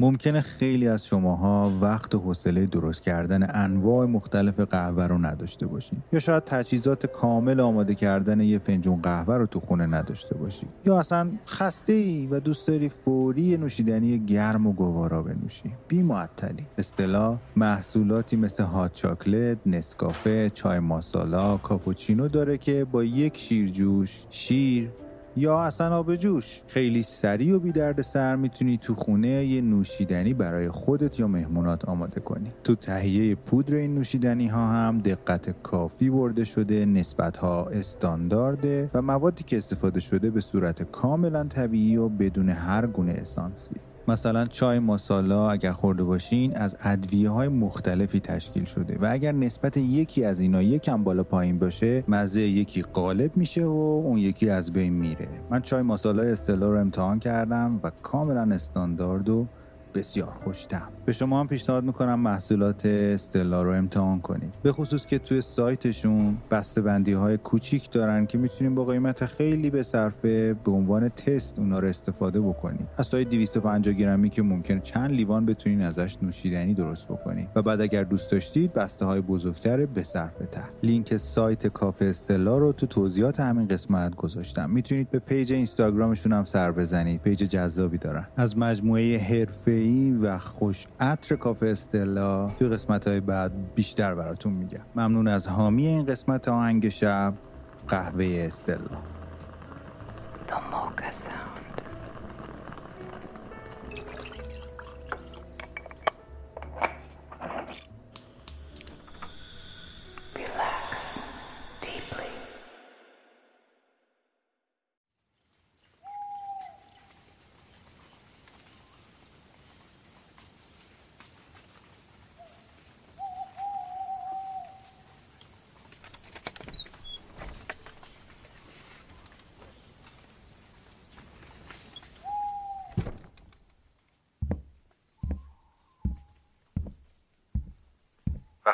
ممکنه خیلی از شماها وقت و حوصله درست کردن انواع مختلف قهوه رو نداشته باشین. یا شاید تجهیزات کامل آماده کردن یه فنجون قهوه رو تو خونه نداشته باشی یا اصلا خسته ای و دوست داری فوری نوشیدنی گرم و گوارا بنوشی. بی معطلی اصطلاح محصولاتی مثل هات چاکلت، نسکافه، چای ماسالا، کاپوچینو داره که با یک شیرجوش، شیر یا اصلا آب جوش خیلی سریع و بی درد سر می‌تونی تو خونه یه نوشیدنی برای خودت یا مهمونات آماده کنی. تو تهیه پودر این نوشیدنی ها هم دقت کافی برده شده نسبت ها استاندارده و موادی که استفاده شده به صورت کاملا طبیعی و بدون هر گونه اسانسی. مثلا چای ماسالا اگر خورده باشین از ادویه های مختلفی تشکیل شده و اگر نسبت یکی از اینا یکم بالا پایین باشه مزه یکی غالب میشه و اون یکی از بین میره. من چای ماسالا استلا رو امتحان کردم و کاملا استاندارد و بسیار خوش‌طعم به شما هم پیشنهاد می‌کنم محصولات استلا رو امتحان کنید. به خصوص که توی سایتشون بسته بندی های کوچیک دارن که می‌تونیم با قیمت خیلی به صرفه به عنوان تست اونا رو استفاده بکنید. از سایز 250 گرمی که ممکنه چند لیوان بتونین ازش نوشیدنی درست بکنید. و بعد اگر دوست داشتید بسته های بزرگتر به صرفه تر. لینک سایت کافه استلا رو تو توضیحات همین قسمت گذاشتم. می‌تونید به پیج اینستاگرامشون هم سر بزنید. پیج جذابی دارن. از مجموعه حرفه‌ای و خوش عطر کافه استلا توی قسمت های بعد بیشتر براتون میگم. ممنون از حامی این قسمت آهنگ شب قهوه استلا.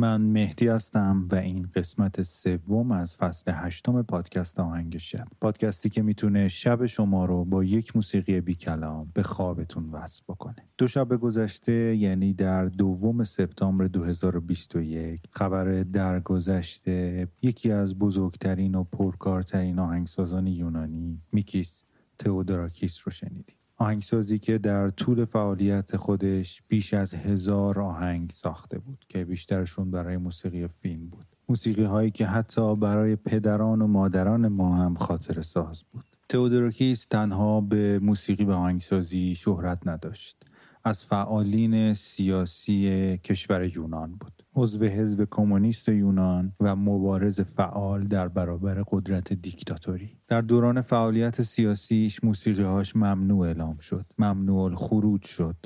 من مهدی هستم و این قسمت سوم از فصل هشتم پادکست آهنگ شب. پادکستی که می‌تونه شب شما رو با یک موسیقی بی کلام به خوابتون وصل بکنه. دو شب گذشته یعنی در دوم سپتامبر 2021 خبر درگذشت یکی از بزرگترین و پرکارترین آهنگسازان یونانی میکیس تئودوراکیس رو شنیدیم. آهنگسازی که در طول فعالیت خودش بیش از هزار آهنگ ساخته بود که بیشترشون برای موسیقی فیلم بود. موسیقی هایی که حتی برای پدران و مادران ما هم خاطره ساز بود. تئودوراکیس تنها به موسیقی و آهنگسازی شهرت نداشت. از فعالین سیاسی کشور یونان بود. عضو حزب کمونیست یونان و مبارز فعال در برابر قدرت دیکتاتوری. در دوران فعالیت سیاسیش موسیقیهاش ممنوع اعلام شد. ممنوع خروج شد.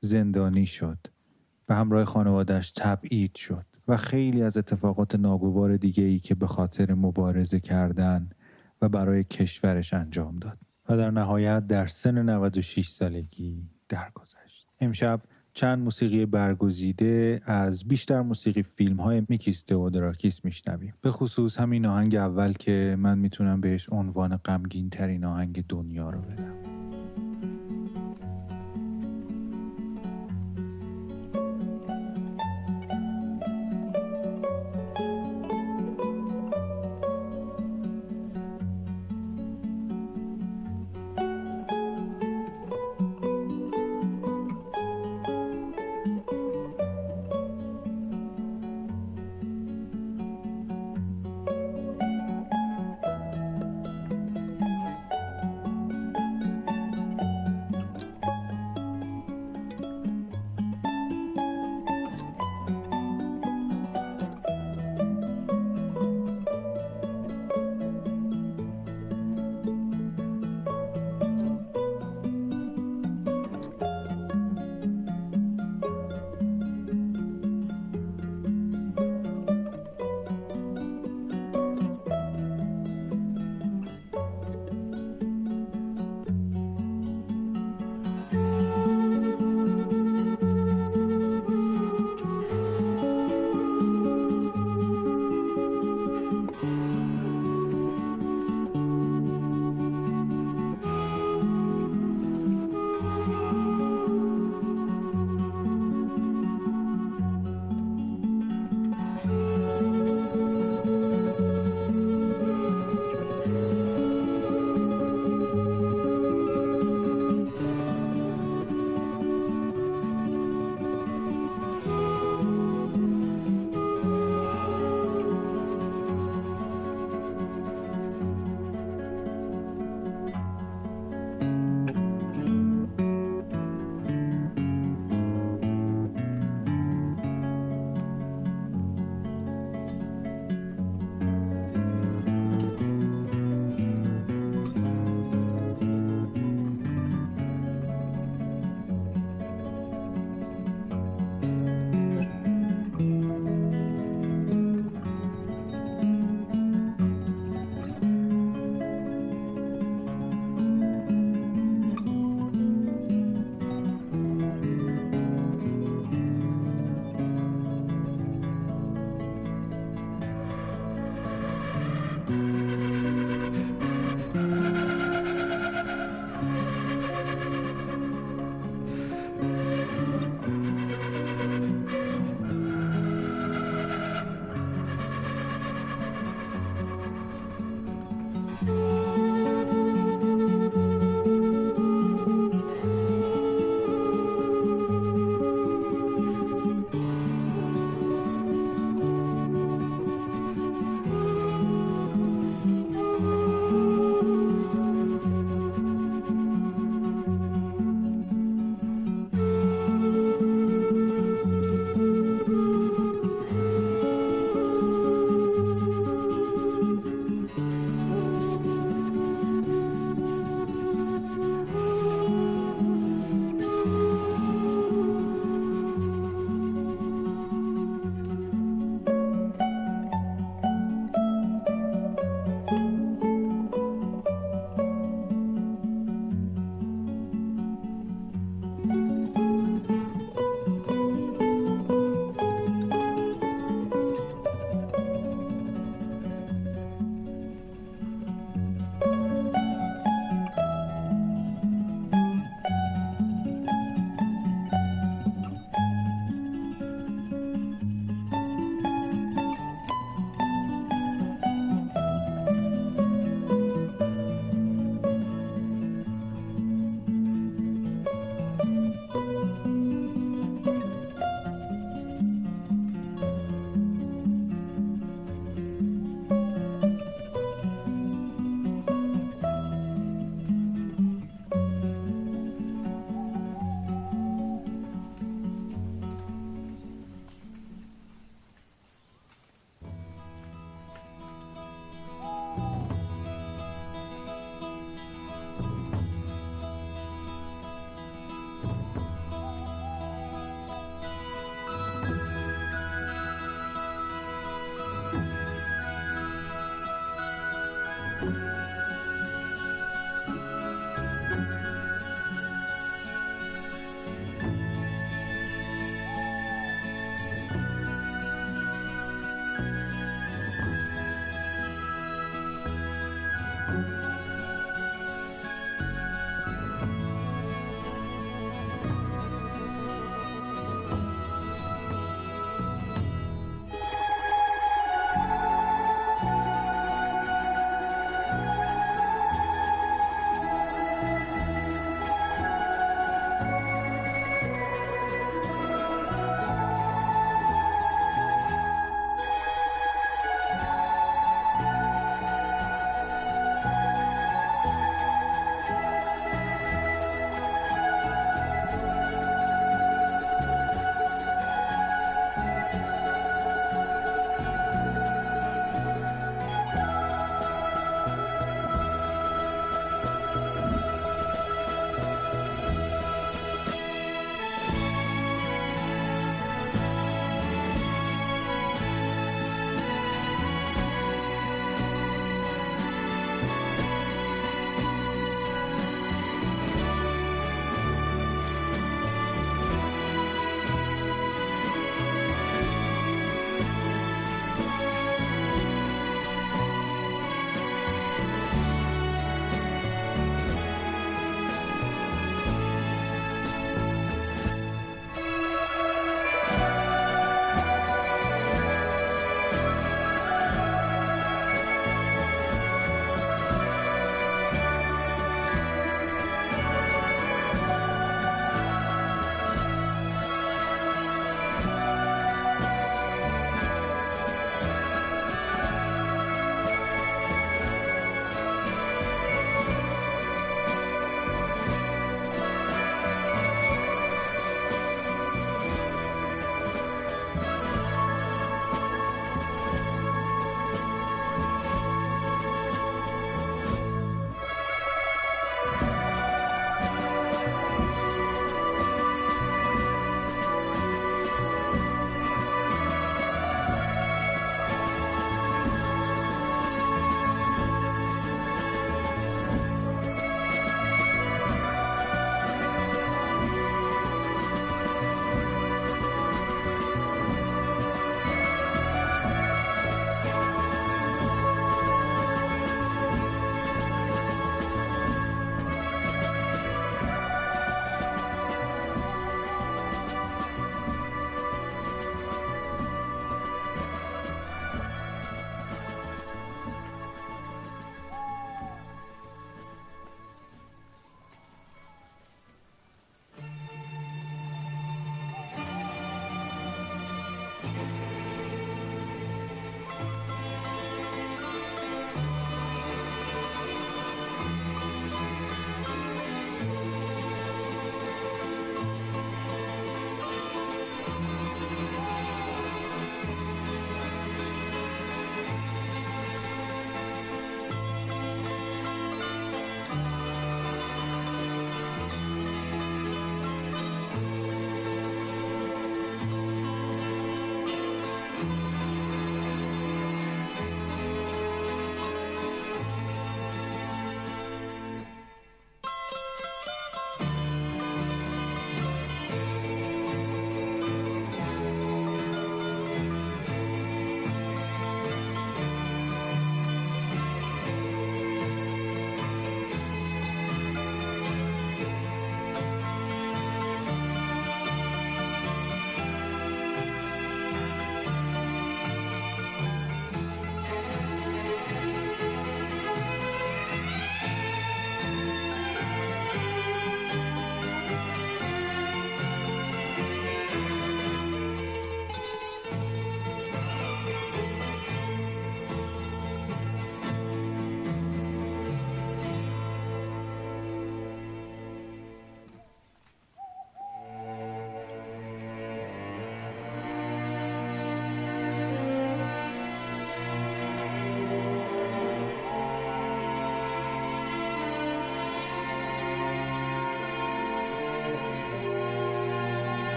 زندانی شد. و همراه خانوادش تبعید شد. و خیلی از اتفاقات ناگوار دیگه ای که به خاطر مبارزه کردن و برای کشورش انجام داد. و در نهایت در سن 96 سالگی درگذشت. امشب چند موسیقی برگزیده از بیشتر موسیقی فیلم های میکیس دراکیس میشنویم. به خصوص همین آهنگ اول که من می‌تونم بهش عنوان غمگین ترین آهنگ دنیا رو بدم.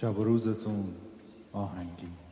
شب و روزتون آهنگی.